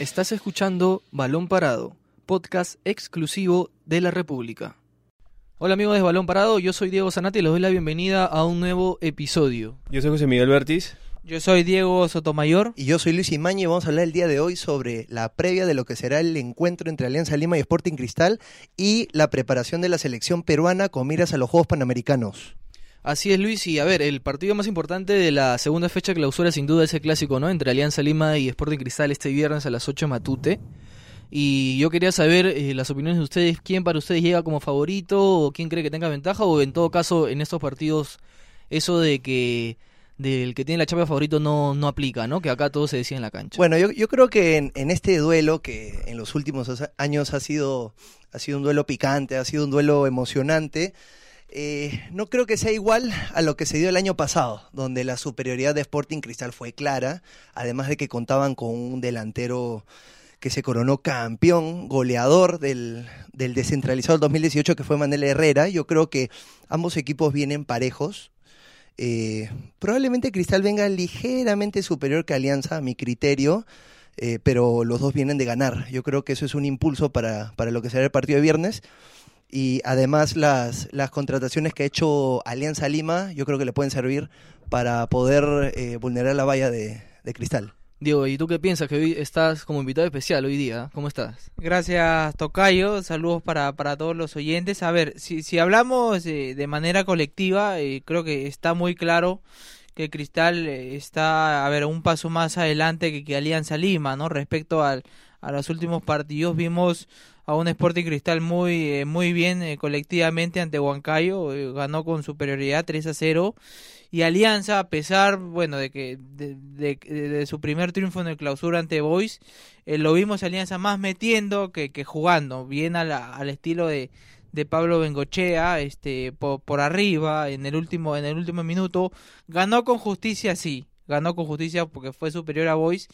Estás escuchando Balón Parado, podcast exclusivo de la República. Hola amigos de Balón Parado, yo soy Diego Zanati y les doy la bienvenida a un nuevo episodio. Yo soy José Miguel Bertis. Yo soy Diego Sotomayor. Y yo soy Luis Imaño y vamos a hablar el día de hoy sobre la previa de lo que será el encuentro entre Alianza Lima y Sporting Cristal y la preparación de la selección peruana con miras a los Juegos Panamericanos. Así es Luis, y a ver, el partido más importante de la segunda fecha clausura sin duda es el clásico, ¿no? Entre Alianza Lima y Sporting Cristal este viernes a las 8 de Matute. Y yo quería saber eh, las opiniones de ustedes, quién para ustedes llega como favorito o quién cree que tenga ventaja o en todo caso en estos partidos eso de que del que tiene la chapa favorito no, no aplica, ¿no? Que acá todo se decide en la cancha. Bueno, yo, yo creo que en, en, este duelo, que en los últimos años ha sido, ha sido un duelo picante, ha sido un duelo emocionante, eh, no creo que sea igual a lo que se dio el año pasado, donde la superioridad de Sporting Cristal fue clara, además de que contaban con un delantero que se coronó campeón, goleador del, del descentralizado del 2018, que fue Manuel Herrera. Yo creo que ambos equipos vienen parejos. Eh, probablemente Cristal venga ligeramente superior que Alianza, a mi criterio, eh, pero los dos vienen de ganar. Yo creo que eso es un impulso para, para lo que será el partido de viernes y además las, las contrataciones que ha hecho Alianza Lima yo creo que le pueden servir para poder eh, vulnerar la valla de, de, Cristal. Diego, ¿y tú qué piensas? Que hoy estás como invitado especial hoy día. ¿Cómo estás? Gracias, Tocayo. Saludos para, para todos los oyentes. A ver, si, si hablamos eh, de manera colectiva, eh, creo que está muy claro que Cristal está, a ver, un paso más adelante que, que Alianza Lima, ¿no? Respecto al, a los últimos partidos vimos a un Sporting Cristal muy, eh, muy bien eh, colectivamente ante Huancayo, eh, ganó con superioridad 3 a 0 y Alianza a pesar bueno de que de, de, su primer triunfo en el clausura ante Boys lo vimos Alianza más metiendo que, que jugando bien al estilo de, de Pablo Bengochea este por, por arriba en el último en el último minuto. Ganó con justicia sí ganó con justicia porque fue superior a Boys,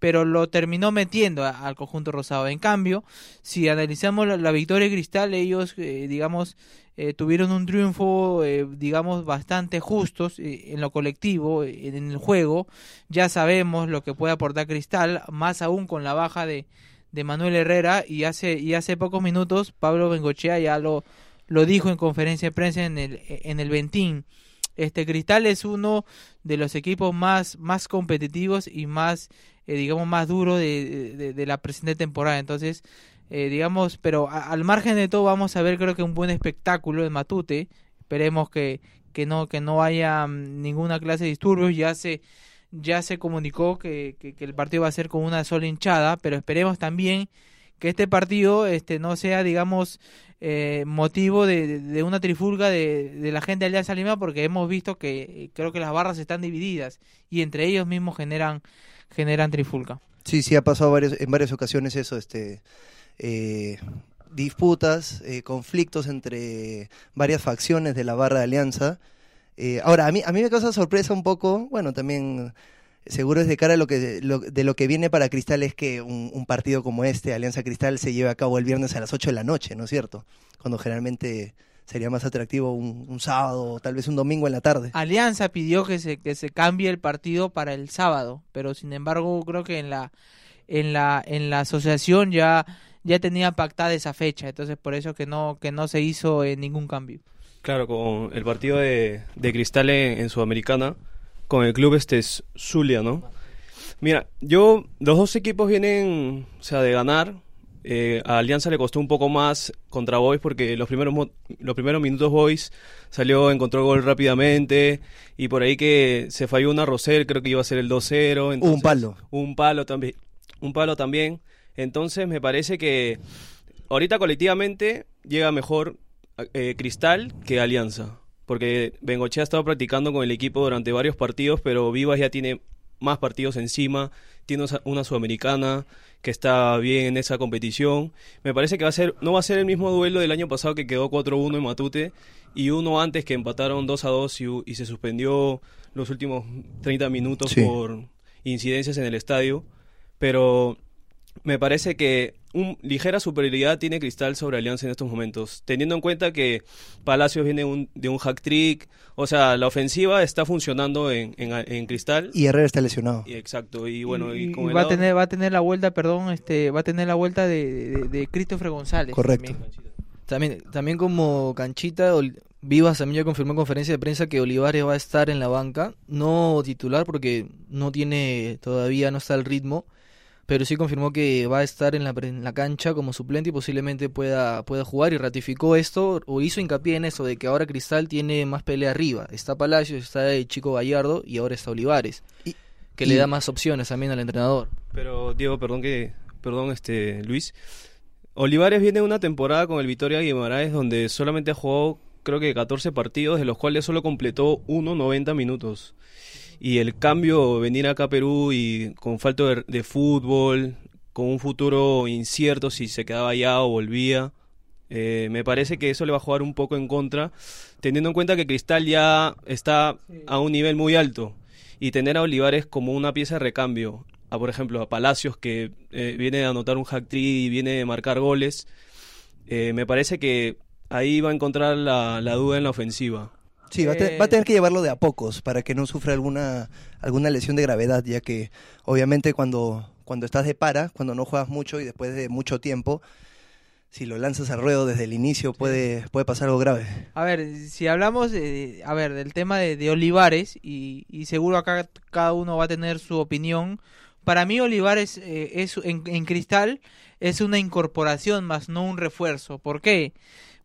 pero lo terminó metiendo al conjunto rosado. En cambio, si analizamos la, la victoria de Cristal, ellos, eh, digamos, eh, tuvieron un triunfo, eh, digamos, bastante justos eh, en lo colectivo, en el juego. Ya sabemos lo que puede aportar Cristal, más aún con la baja de, de Manuel Herrera, y hace, y hace pocos minutos Pablo Bengochea ya lo, lo dijo en conferencia de prensa en el, en el Ventín este Cristal es uno de los equipos más, más competitivos y más, eh, digamos, más duro de, de, la presente temporada. Entonces, eh, digamos, pero al margen de todo vamos a ver creo que un buen espectáculo en Matute. Esperemos que, que, no, que no haya um, ninguna clase de disturbios. Ya se, ya se comunicó que, que, que el partido va a ser con una sola hinchada, pero esperemos también que este partido este no sea digamos eh, motivo de, una trifulga de, la gente de Alianza Lima porque hemos visto que creo que las barras están divididas y entre ellos mismos generan generan trifulga sí sí ha pasado varios, en varias ocasiones eso este eh, disputas eh, conflictos entre varias facciones de la barra de Alianza. Eh, ahora a mí a mí me causa sorpresa un poco bueno también seguro es de cara a lo que lo, de lo que viene para Cristal es que un, un, partido como este, Alianza Cristal, se lleve a cabo el viernes a las 8 de la noche, ¿no es cierto? Cuando generalmente sería más atractivo un, un sábado o tal vez un domingo en la tarde. Alianza pidió que se, que se cambie el partido para el sábado, pero sin embargo creo que en la en la en la asociación ya ya tenía pactada esa fecha, entonces por eso que no que no se hizo eh, ningún cambio. Claro, con el partido de, de Cristal en, en Sudamericana, con el club este es Zulia, ¿no? Mira, yo, los dos equipos vienen, o sea, de ganar. Eh, a Alianza le costó un poco más contra Boys porque los primeros, los primeros minutos Boys salió, encontró el gol rápidamente y por ahí que se falló una Rosel, creo que iba a ser el 2-0. Un palo. Un palo también. Un palo también. Entonces me parece que ahorita colectivamente llega mejor eh, Cristal que Alianza porque Bengochea ha estado practicando con el equipo durante varios partidos, pero Vivas ya tiene más partidos encima, tiene una sudamericana que está bien en esa competición. Me parece que va a ser no va a ser el mismo duelo del año pasado que quedó 4-1 en Matute y uno antes que empataron 2 a 2 y, y se suspendió los últimos 30 minutos sí. por incidencias en el estadio, pero me parece que un ligera superioridad tiene Cristal sobre Alianza en estos momentos, teniendo en cuenta que Palacios viene un- de un hack trick, o sea, la ofensiva está funcionando en, en, en Cristal. Y Herrera está lesionado. Y exacto, y bueno, y, Y- con y el va a tener va a tener la vuelta, perdón, este va a tener la vuelta de, de, de Christopher González. Correcto. también. También, también como canchita, Ol- Vivas también ya confirmó en conferencia de prensa que Olivares va a estar en la banca, no titular porque no tiene, todavía no está al ritmo, pero sí confirmó que va a estar en la, en la cancha como suplente y posiblemente pueda, pueda jugar y ratificó esto o hizo hincapié en eso de que ahora Cristal tiene más pelea arriba, está Palacios, está el chico Gallardo y ahora está Olivares, Y- que y- le da más opciones también al entrenador. Pero Diego, perdón que perdón este Luis. Olivares viene una temporada con el Vitoria Guimaraes donde solamente ha jugado creo que 14 partidos, de los cuales solo completó uno 90 minutos. Y el cambio, venir acá a Perú y con falta de, de fútbol, con un futuro incierto si se quedaba allá o volvía, eh, me parece que eso le va a jugar un poco en contra, teniendo en cuenta que Cristal ya está a un nivel muy alto y tener a Olivares como una pieza de recambio, a por ejemplo a Palacios que eh, viene a anotar un hack y viene a marcar goles, eh, me parece que ahí va a encontrar la, la duda en la ofensiva. Sí, va a, te- Eh, va a tener que llevarlo de a pocos para que no sufra alguna, alguna lesión de gravedad, ya que obviamente cuando, cuando estás de para, cuando no juegas mucho y después de mucho tiempo, si lo lanzas al ruedo desde el inicio puede, puede pasar algo grave. A ver, si hablamos de, a ver, del tema de, de Olivares y, y seguro acá cada uno va a tener su opinión. Para mí Olivares eh, es en, en Cristal es una incorporación más no un refuerzo. ¿Por qué?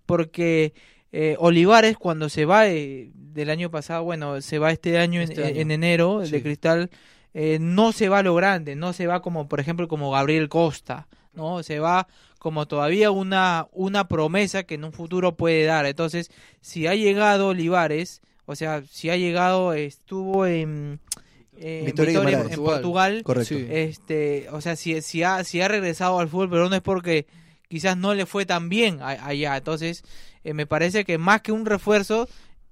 Porque eh, Olivares cuando se va eh, del año pasado, bueno, se va este año, en- Este año. en, enero Sí. de Cristal, eh, no se va a lo grande, no se va como por ejemplo como Gabriel Costa, no, se va como todavía una una promesa que en un futuro puede dar. Entonces, si ha llegado Olivares, o sea, si ha llegado estuvo en, Victoria en Portugal, Correcto. Este, o sea, si, si, ha, si ha regresado al fútbol, pero no es porque quizás no le fue tan bien allá. Entonces, eh, me parece que más que un refuerzo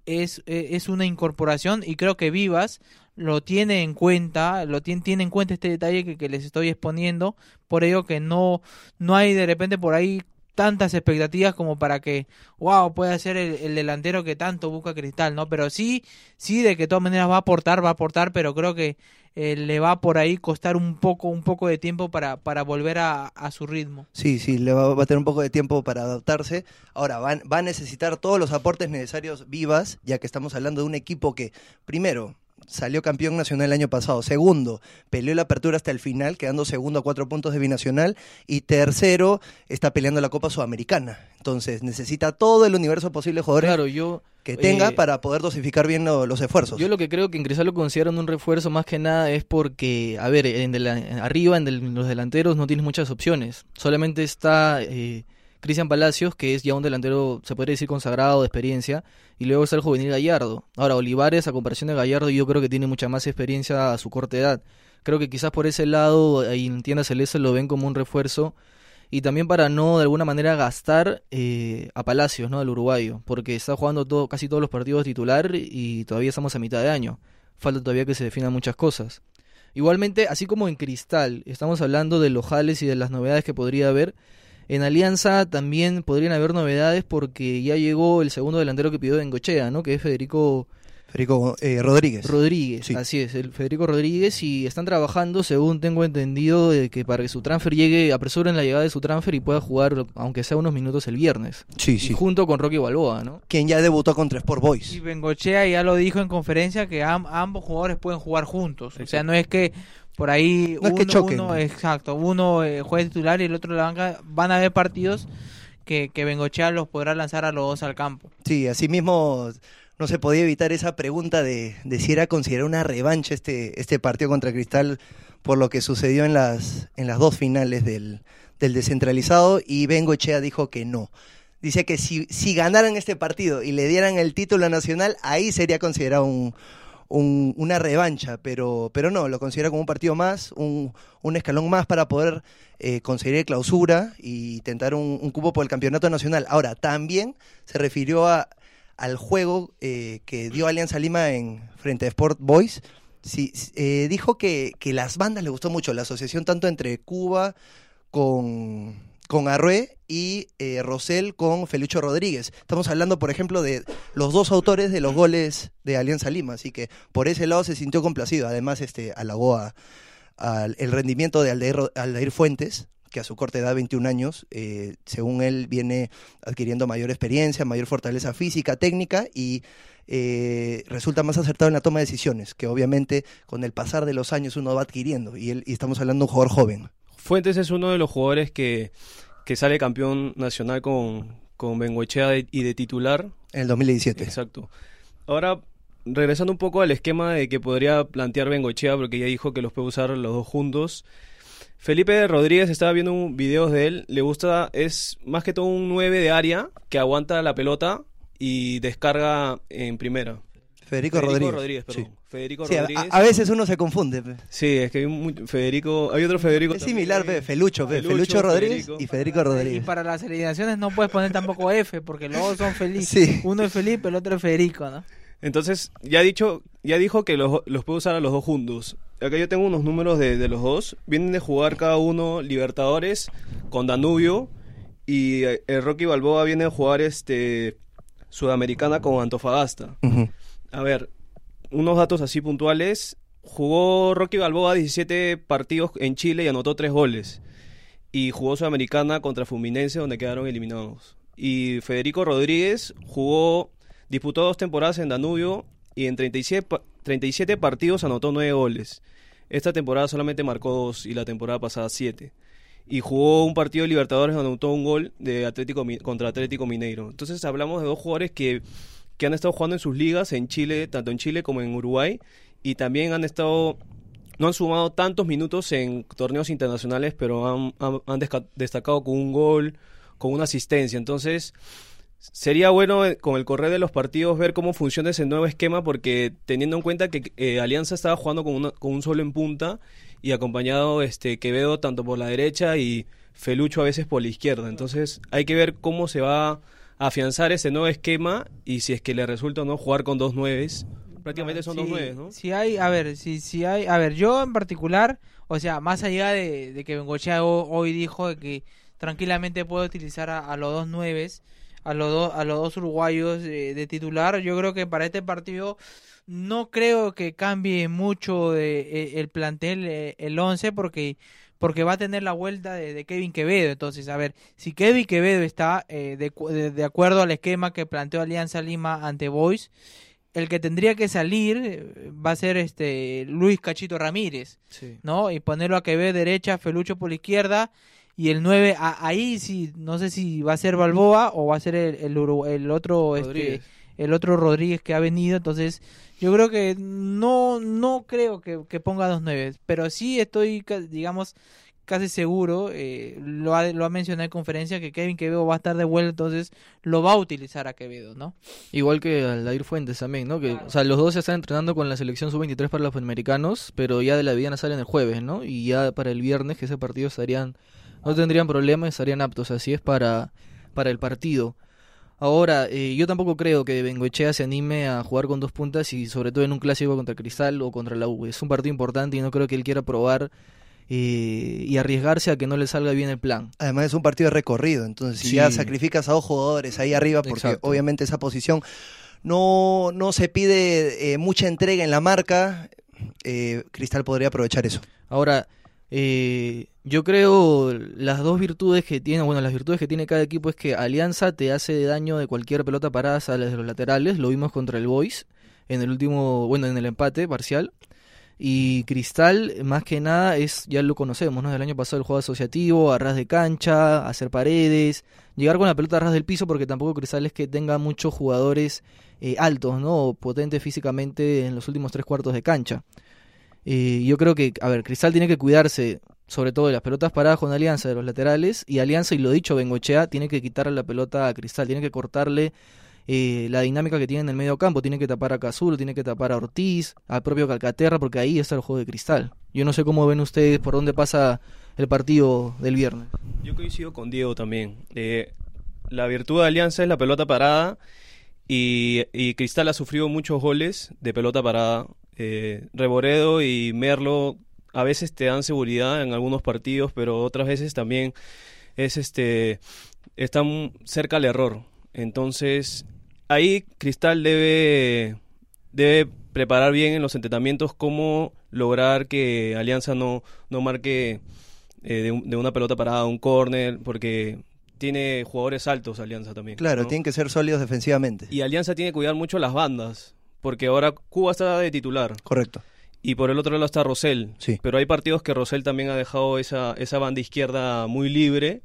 es, eh, es una incorporación y creo que Vivas lo tiene en cuenta, lo tiene, tiene en cuenta este detalle que, que les estoy exponiendo, por ello que no, no hay de repente por ahí tantas expectativas como para que, wow, pueda ser el, el delantero que tanto busca Cristal, ¿no? Pero sí, sí, de que de todas maneras va a aportar, va a aportar, pero creo que eh, le va por ahí costar un poco, un poco de tiempo para, para volver a, a su ritmo. Sí, sí, le va, va a tener un poco de tiempo para adaptarse. Ahora, va, va a necesitar todos los aportes necesarios vivas, ya que estamos hablando de un equipo que, primero, salió campeón nacional el año pasado. Segundo, peleó la apertura hasta el final, quedando segundo a cuatro puntos de binacional. Y tercero, está peleando la Copa Sudamericana. Entonces, necesita todo el universo posible de jugadores Claro, yo que tenga eh, para poder dosificar bien lo- los esfuerzos. Yo lo que creo que en Cristal lo consideran un refuerzo más que nada es porque, a ver, en dela- en arriba, en los delanteros no tienes muchas opciones. Solamente está eh, Cristian Palacios, que es ya un delantero, se podría decir, consagrado, de experiencia, y luego está el juvenil Gallardo. Ahora, Olivares, a comparación de Gallardo, yo creo que tiene mucha más experiencia a su corta edad. Creo que quizás por ese lado, ahí en Tienda Celeste lo ven como un refuerzo. Y también para no de alguna manera gastar eh, a Palacios, ¿no? Al uruguayo, porque está jugando todo, casi todos los partidos titular y todavía estamos a mitad de año. Falta todavía que se definan muchas cosas. Igualmente, así como en Cristal, estamos hablando de los jales y de las novedades que podría haber. En Alianza también podrían haber novedades porque ya llegó el segundo delantero que pidió Bengochea, ¿no? Que es Federico Federico eh, Rodríguez. Rodríguez, Sí. así es, el Federico Rodríguez y están trabajando, según tengo entendido, de que para que su transfer llegue, apresuren la llegada de su transfer y pueda jugar, aunque sea unos minutos el viernes. sí, Y sí. junto con Rocky Balboa, ¿no? Quien ya debutó contra Sport Y Boys. Bengochea ya lo dijo en conferencia que am- ambos jugadores pueden jugar juntos. O sea, no es que por ahí No es uno, que choquen. uno- exacto, uno eh, juegue titular y el otro la banca. Van a haber partidos que, que Bengochea los podrá lanzar a los dos al campo. Sí, asimismo no se podía evitar esa pregunta de, de si era considerado una revancha este, este partido contra Cristal por lo que sucedió en las, en las dos finales del, del descentralizado y Bengochea dijo que no. Dice que si, si ganaran este partido y le dieran el título nacional, ahí sería considerado un, un- una revancha, pero, pero no, lo considera como un partido más, un, un escalón más para poder eh, conseguir clausura y tentar un, un cupo por el campeonato nacional. Ahora, también se refirió a, al juego eh, que dio Alianza Lima en frente a Sport Boys. Sí, eh, dijo que, que las bandas le gustó mucho, la asociación tanto entre Cuba con, con Arrué y eh, Rosell con Felucho Rodríguez. Estamos hablando, por ejemplo, de los dos autores de los goles de Alianza Lima, así que por ese lado se sintió complacido. Además, este, halagó a- el rendimiento de Aldair, Aldair Fuentes, que a su corta edad, 21 años, eh, según él, viene adquiriendo mayor experiencia, mayor fortaleza física, técnica y eh, resulta más acertado en la toma de decisiones, que obviamente con el pasar de los años uno va adquiriendo y, él, y estamos hablando de un jugador joven. Fuentes es uno de los jugadores que, que sale campeón nacional con, con Bengoechea de- y de titular. En el 2017. Exacto. Ahora, regresando un poco al esquema de que podría plantear Bengoechea, porque ya dijo que los puede usar los dos juntos. Felipe Rodríguez estaba viendo un- videos de él, le gusta, es más que todo un 9 de área que aguanta la pelota y descarga en primera. Federico, Rodríguez. perdón. Sí. Federico Sí, a, Rodríguez. a veces uno se confunde. pe. Sí, es que hay un Federico, hay otro Federico. Es también. similar, pe, Felucho, pe, Felucho, Felucho Rodríguez Federico. y Federico Y Rodríguez. para las alineaciones no puedes poner tampoco F, porque los dos son Felipe. Sí. Uno es Felipe, el otro es Federico, ¿no? Entonces, ya dicho, ya dijo que los, los puede usar a los dos juntos. Acá yo tengo unos números de, de los dos. Vienen de jugar cada uno Libertadores con Danubio y eh, el Rocky Balboa viene a jugar este Sudamericana con Antofagasta. A ver, unos datos así puntuales. Jugó Rocky Balboa 17 partidos en Chile y anotó 3 goles. Y jugó Sudamericana contra Fluminense donde quedaron eliminados. Y Federico Rodríguez jugó, disputó dos temporadas en Danubio y en 37, pa- 37 partidos anotó 9 goles. Esta temporada solamente marcó 2 y la temporada pasada 7. Y jugó un partido de Libertadores donde anotó un gol de Atlético contra Atlético Mineiro. Entonces hablamos de dos jugadores que que han estado jugando en sus ligas en Chile, tanto en Chile como en Uruguay, y también han estado, no han sumado tantos minutos en torneos internacionales, pero han, han- han desca- destacado con un gol, con una asistencia. Entonces, sería bueno eh, con el correr de los partidos ver cómo funciona ese nuevo esquema, porque teniendo en cuenta que eh, Alianza estaba jugando con, una- con un solo en punta y acompañado este Quevedo tanto por la derecha y Felucho a veces por la izquierda. Entonces, hay que ver cómo se va afianzar ese nuevo esquema y si es que le resulta o no jugar con dos nueves. Prácticamente son dos nueves, ¿no? Si hay, a ver, si, si hay, a ver, yo en particular, o sea, más allá de, de que Bengochea ho- hoy dijo de que tranquilamente puede utilizar a, a los dos nueves, a los dos, a los dos uruguayos eh, de titular, yo creo que para este partido no creo que cambie mucho de, eh, el plantel, eh, el 11, porque porque va a tener la vuelta de, de Kevin Quevedo. Entonces, a ver, si Kevin Quevedo está eh, de, de- de acuerdo al esquema que planteó Alianza Lima ante Boys, el que tendría que salir eh, va a ser este Luis Cachito Ramírez, Sí. ¿no? Y ponerlo a Quevedo derecha, Felucho por la izquierda y el 9 a- ahí sí, no sé si va a ser Balboa o va a ser el, el, el otro este, Rodríguez. El otro Rodríguez que ha venido, entonces yo creo que no no creo que, que ponga dos nueve, pero sí estoy digamos casi seguro, eh, lo, ha, lo ha mencionado en conferencia que Kevin Quevedo va a estar de vuelta, entonces lo va a utilizar a Quevedo, ¿no? Igual que Aldair Fuentes también, ¿no? Que, O sea, los dos se están entrenando con la selección sub-23 para los panamericanos, pero ya de la Viana salen el jueves, ¿no? Y ya para el viernes, que ese partido estarían, no tendrían problemas, estarían aptos, así es para, para el partido. Ahora, eh, yo tampoco creo que Bengoechea se anime a jugar con dos puntas y sobre todo en un clásico contra Cristal o contra la U. Es un partido importante y no creo que él quiera probar eh, y arriesgarse a que no le salga bien el plan. Además es un partido de recorrido, entonces si Sí. ya sacrificas a dos jugadores ahí arriba, porque Exacto. obviamente esa posición no, no se pide eh, mucha entrega en la marca, eh, Cristal podría aprovechar eso. Ahora, eh, yo creo las dos virtudes que tiene, bueno, las virtudes que tiene cada equipo es que Alianza te hace daño de cualquier pelota parada a los laterales, lo vimos contra el Boys en el último, bueno, en el empate parcial. Y Cristal, más que nada, es, ya lo conocemos, ¿no? Del año pasado el juego asociativo, a ras de cancha, hacer paredes, llegar con la pelota a ras del piso, porque tampoco Cristal es que tenga muchos jugadores eh, altos, ¿no? O potentes físicamente en los últimos tres cuartos de cancha. Eh, yo creo que, a ver, Cristal tiene que cuidarse sobre todo de las pelotas paradas con Alianza de los laterales y Alianza, y lo dicho, Bengochea tiene que quitarle la pelota a Cristal, tiene que cortarle eh, la dinámica que tiene en el medio campo, tiene que tapar a Cazul, tiene que tapar a Ortiz, al propio Calcaterra, porque ahí está el juego de Cristal. Yo no sé cómo ven ustedes por dónde pasa el partido del viernes. Yo coincido con Diego también. Eh, la virtud de Alianza es la pelota parada y, y Cristal ha sufrido muchos goles de pelota parada. Eh, Reboredo y Merlo a veces te dan seguridad en algunos partidos, pero otras veces también es este están cerca al error. Entonces, ahí Cristal debe debe preparar bien en los entrenamientos cómo lograr que Alianza no, no marque eh, de, de una pelota parada un córner, porque tiene jugadores altos Alianza también. Claro, ¿no? tienen que ser sólidos defensivamente. Y Alianza tiene que cuidar mucho las bandas, porque ahora Cuba está de titular. Correcto. Y por el otro lado está Rosell. Sí. Pero hay partidos que Rosell también ha dejado esa, esa banda izquierda muy libre.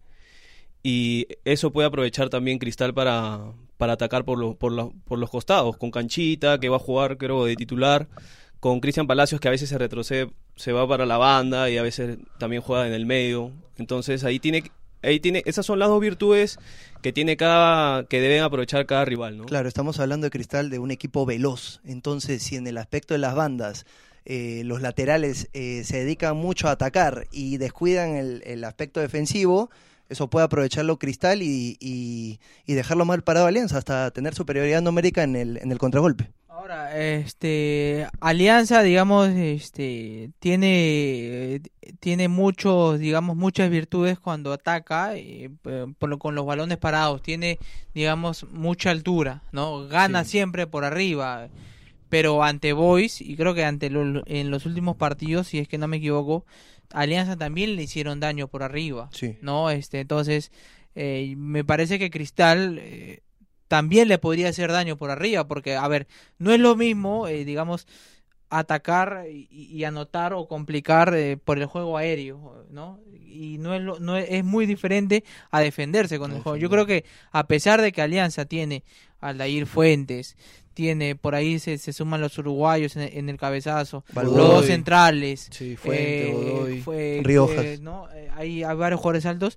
Y eso puede aprovechar también Cristal para, para atacar por, lo- por, lo- por los costados. Con Canchita, que va a jugar, creo, de titular. Con Cristian Palacios, que a veces se retrocede, se va para la banda y a veces también juega en el medio. Entonces ahí tiene, tiene, esas son las dos virtudes que tiene cada, que deben aprovechar cada rival, ¿no? Claro, estamos hablando de Cristal de un equipo veloz. Entonces, si en el aspecto de las bandas eh, los laterales eh, se dedican mucho a atacar y descuidan el, el aspecto defensivo, eso puede aprovecharlo Cristal y, y- y dejarlo mal parado a Alianza hasta tener superioridad numérica en el, en el contragolpe. Ahora, este, Alianza, digamos, este, tiene, tiene muchos, digamos, muchas virtudes cuando ataca, eh, por con los balones parados, tiene, digamos, mucha altura, ¿no? Gana Sí. siempre por arriba, pero ante Boys, y creo que ante lo- en los últimos partidos, si es que no me equivoco, Alianza también le hicieron daño por arriba. Sí. ¿no? Este, entonces, eh, me parece que Cristal eh, también le podría hacer daño por arriba, porque, a ver, no es lo mismo, eh, digamos, atacar y, y anotar o complicar eh, por el juego aéreo, ¿no? Y no es, lo- no es, es muy diferente a defenderse con el juego. Yo creo que a pesar de que Alianza tiene Aldair Fuentes, tiene por ahí se, se suman los uruguayos en, en el cabezazo, Godoy. los dos centrales, Sí, Fuente, eh, fue- Riojas. eh, ¿no? Eh, hay, hay varios jugadores altos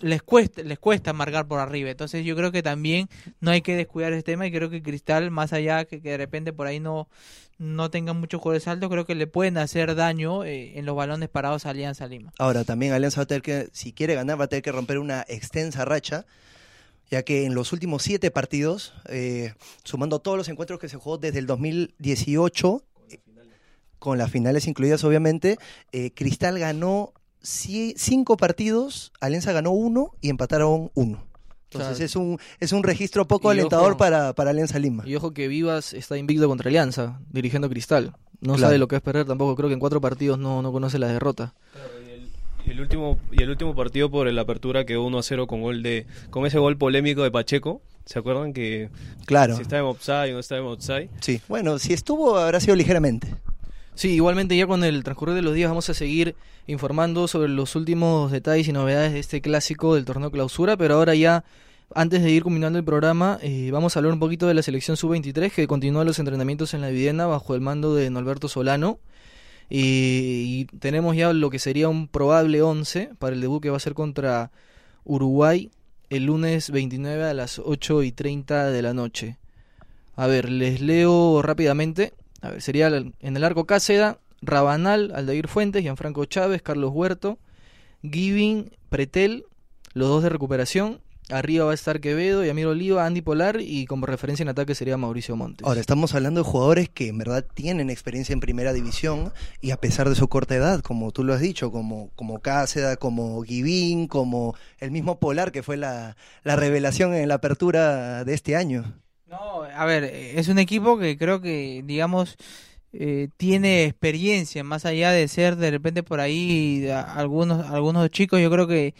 les cuesta les cuesta marcar por arriba. Entonces yo creo que también no hay que descuidar ese tema y creo que Cristal más allá que, que de repente por ahí no no tenga muchos jugadores altos creo que le pueden hacer daño eh, en los balones parados a Alianza Lima. Ahora, también Alianza va a tener que, si quiere ganar, va a tener que romper una extensa racha, ya que en los últimos siete partidos, eh, sumando todos los encuentros que se jugó desde el 2018, eh, con las finales incluidas obviamente, eh, Cristal ganó cinco partidos, Alianza ganó uno y empataron uno. Entonces es un es un registro poco alentador ojo- para, para Alianza Lima. Y ojo que Vivas está invicto contra Alianza, dirigiendo Cristal. No Claro. sabe lo que es perder tampoco, creo que en cuatro partidos no, no conoce la derrota. Y el, y el último y el último partido por la apertura quedó 1 a 0 con gol de con ese gol polémico de Pacheco. ¿Se acuerdan que Claro. si está en offside o no está en offside? Sí. Bueno, si estuvo habrá sido ligeramente. Sí, igualmente ya con el transcurrir de los días vamos a seguir informando sobre los últimos detalles y novedades de este clásico del torneo clausura, pero ahora ya, antes de ir culminando el programa, eh, vamos a hablar un poquito de la selección sub-23 que continúa los entrenamientos en la Videna bajo el mando de Norberto Solano. Y, y tenemos ya lo que sería un probable 11 para el debut que va a ser contra Uruguay el lunes 29 a las 8 y 30 de la noche. A ver, les leo rápidamente. A ver, sería en el arco Cáceda, Rabanal, Aldair Fuentes, Gianfranco Chávez, Carlos Huerto, Giving, Pretel, los dos de recuperación. Arriba va a estar Quevedo, Yamir Oliva, Andy Polar y como referencia en ataque sería Mauricio Montes. Ahora, estamos hablando de jugadores que en verdad tienen experiencia en primera división y a pesar de su corta edad, como tú lo has dicho, como, como Cáceda, como Givín, como el mismo Polar, que fue la, la revelación en la apertura de este año. No, a ver, es un equipo que creo que, digamos, eh, tiene experiencia, más allá de ser de repente por ahí a- algunos algunos chicos, yo creo que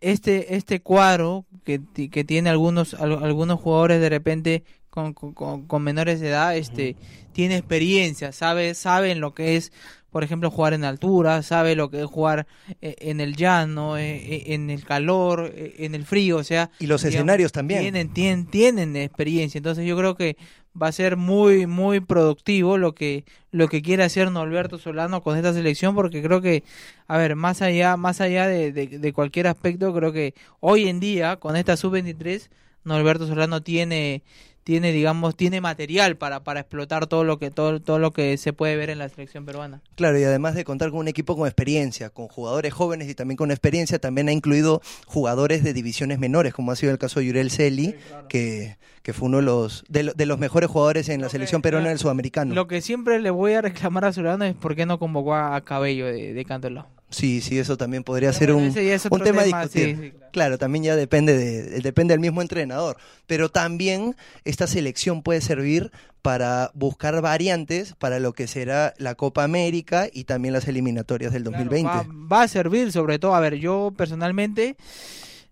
este este cuadro que, que tiene algunos al- algunos jugadores de repente con, con- con- con menores de edad, este tiene experiencia, sabe saben lo que es por ejemplo, jugar en altura, sabe lo que es jugar eh, en el llano, eh, eh, en el calor, en el frío, o sea, Y los digamos, escenarios también. Tienen, tienen, tienen experiencia, entonces yo creo que va a ser muy, muy productivo lo que, lo que quiere hacer Norberto Solano con esta selección, porque creo que, a ver, más allá, más allá de, de, de cualquier aspecto, creo que hoy en día, con esta sub-23, Norberto Solano tiene, tiene digamos tiene material para, para explotar todo lo que todo, todo lo que se puede ver en la selección peruana. Claro, y además de contar con un equipo con experiencia, con jugadores jóvenes y también con experiencia, también ha incluido jugadores de divisiones menores, como ha sido el caso de Yurel Celi, que, que fue uno de los, de, lo- de los mejores jugadores en la selección peruana del sudamericano. Lo que siempre le voy a reclamar a Solano es por qué no convocó a, a Cabello de, de Cantolao. Sí, sí, eso también podría Pero ser bueno, un, un tema tema, discutir. sí, sí, claro. claro. también ya depende, de, depende del mismo entrenador. Pero también esta selección puede servir para buscar variantes para lo que será la Copa América y también las eliminatorias del Claro, 2020. va, va a servir, sobre todo, a ver, yo personalmente,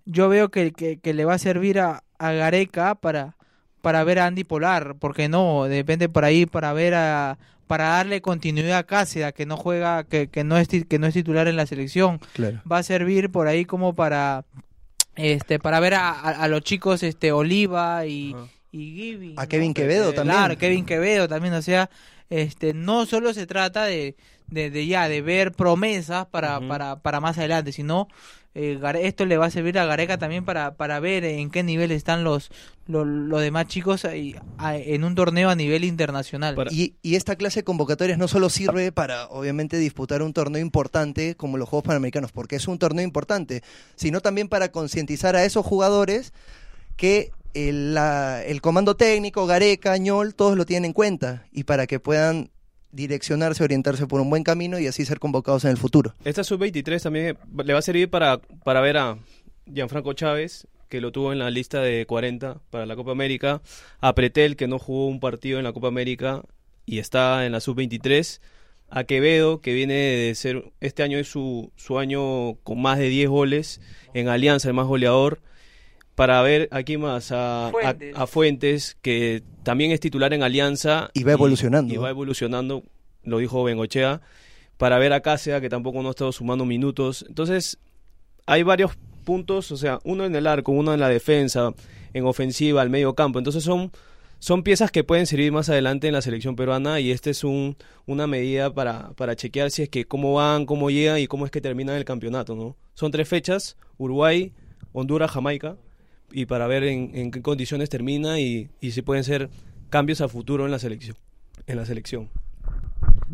yo veo que, que, que le va a servir a, a Gareca para, para ver a Andy Polar, porque no, depende por ahí para ver a para darle continuidad a Cáceres, que no juega, que, que no es ti- que no es titular en la selección. Claro. Va a servir por ahí como para este para ver a, a- a los chicos este Oliva y, Ajá. y Giving, A ¿no? Kevin Quevedo también. Claro, Kevin Quevedo también, o sea, este, no solo se trata de, de, de ya, de ver promesas para, para, para más adelante, sino eh, Gare- esto le va a servir a Gareca también para, para ver en qué nivel están los, los, los demás chicos ahí, a- en un torneo a nivel internacional. Para- Y, y esta clase de convocatorias no solo sirve para, obviamente, disputar un torneo importante como los Juegos Panamericanos, porque es un torneo importante, sino también para concientizar a esos jugadores que el, la- el comando técnico, Gareca, Ñol, todos lo tienen en cuenta y para que puedan direccionarse, orientarse por un buen camino y así ser convocados en el futuro. Esta sub-23 también le va a servir para, para ver a Gianfranco Chávez, que lo tuvo en la lista de 40 para la Copa América, a Pretel, que no jugó un partido en la Copa América y está en la sub-23, a Quevedo, que viene de ser, este año es su, su año con más de 10 goles, en Alianza, el más goleador, para ver aquí más a a- Fuentes. a Fuentes, que también es titular en Alianza. Y va evolucionando, Y, va evolucionando, lo dijo Bengochea, para ver a Cáceres, que tampoco no ha estado sumando minutos. Entonces, hay varios puntos, o sea, uno en el arco, uno en la defensa, en ofensiva, al medio campo. Entonces son, son piezas que pueden servir más adelante en la selección peruana y este es un, una medida para, para chequear si es que cómo van, cómo llegan y cómo es que terminan el campeonato, ¿no? Son tres fechas, Uruguay, Honduras, Jamaica, y para ver en, en qué condiciones termina y, y si pueden ser cambios a futuro en la selección. En la selección.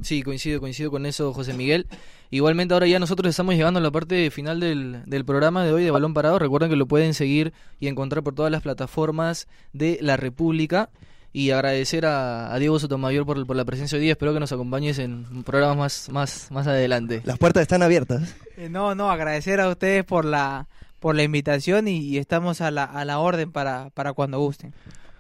Sí, coincido, coincido con eso, José Miguel. Igualmente ahora ya nosotros estamos llegando a la parte final del, del programa de hoy de Balón Parado. Recuerden que lo pueden seguir y encontrar por todas las plataformas de la República. Y agradecer a, a Diego Sotomayor por, por la presencia hoy día. Espero que nos acompañes en programas más, más, más adelante. Las puertas están abiertas. Eh, No, no, agradecer a ustedes por la por la invitación y, y estamos a la, a la orden para, para cuando gusten.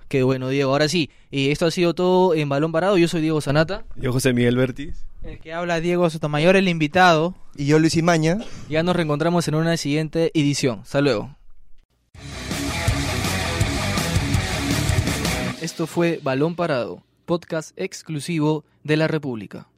Qué bueno, Diego. Ahora sí, eh, esto ha sido todo en Balón Parado. Yo soy Diego Sanata. Yo, José Miguel Bertis. El que habla Diego Sotomayor, el invitado. Y yo, Luis Imaña, Ya nos reencontramos en una siguiente edición. Hasta luego. Esto fue Balón Parado, podcast exclusivo de la República.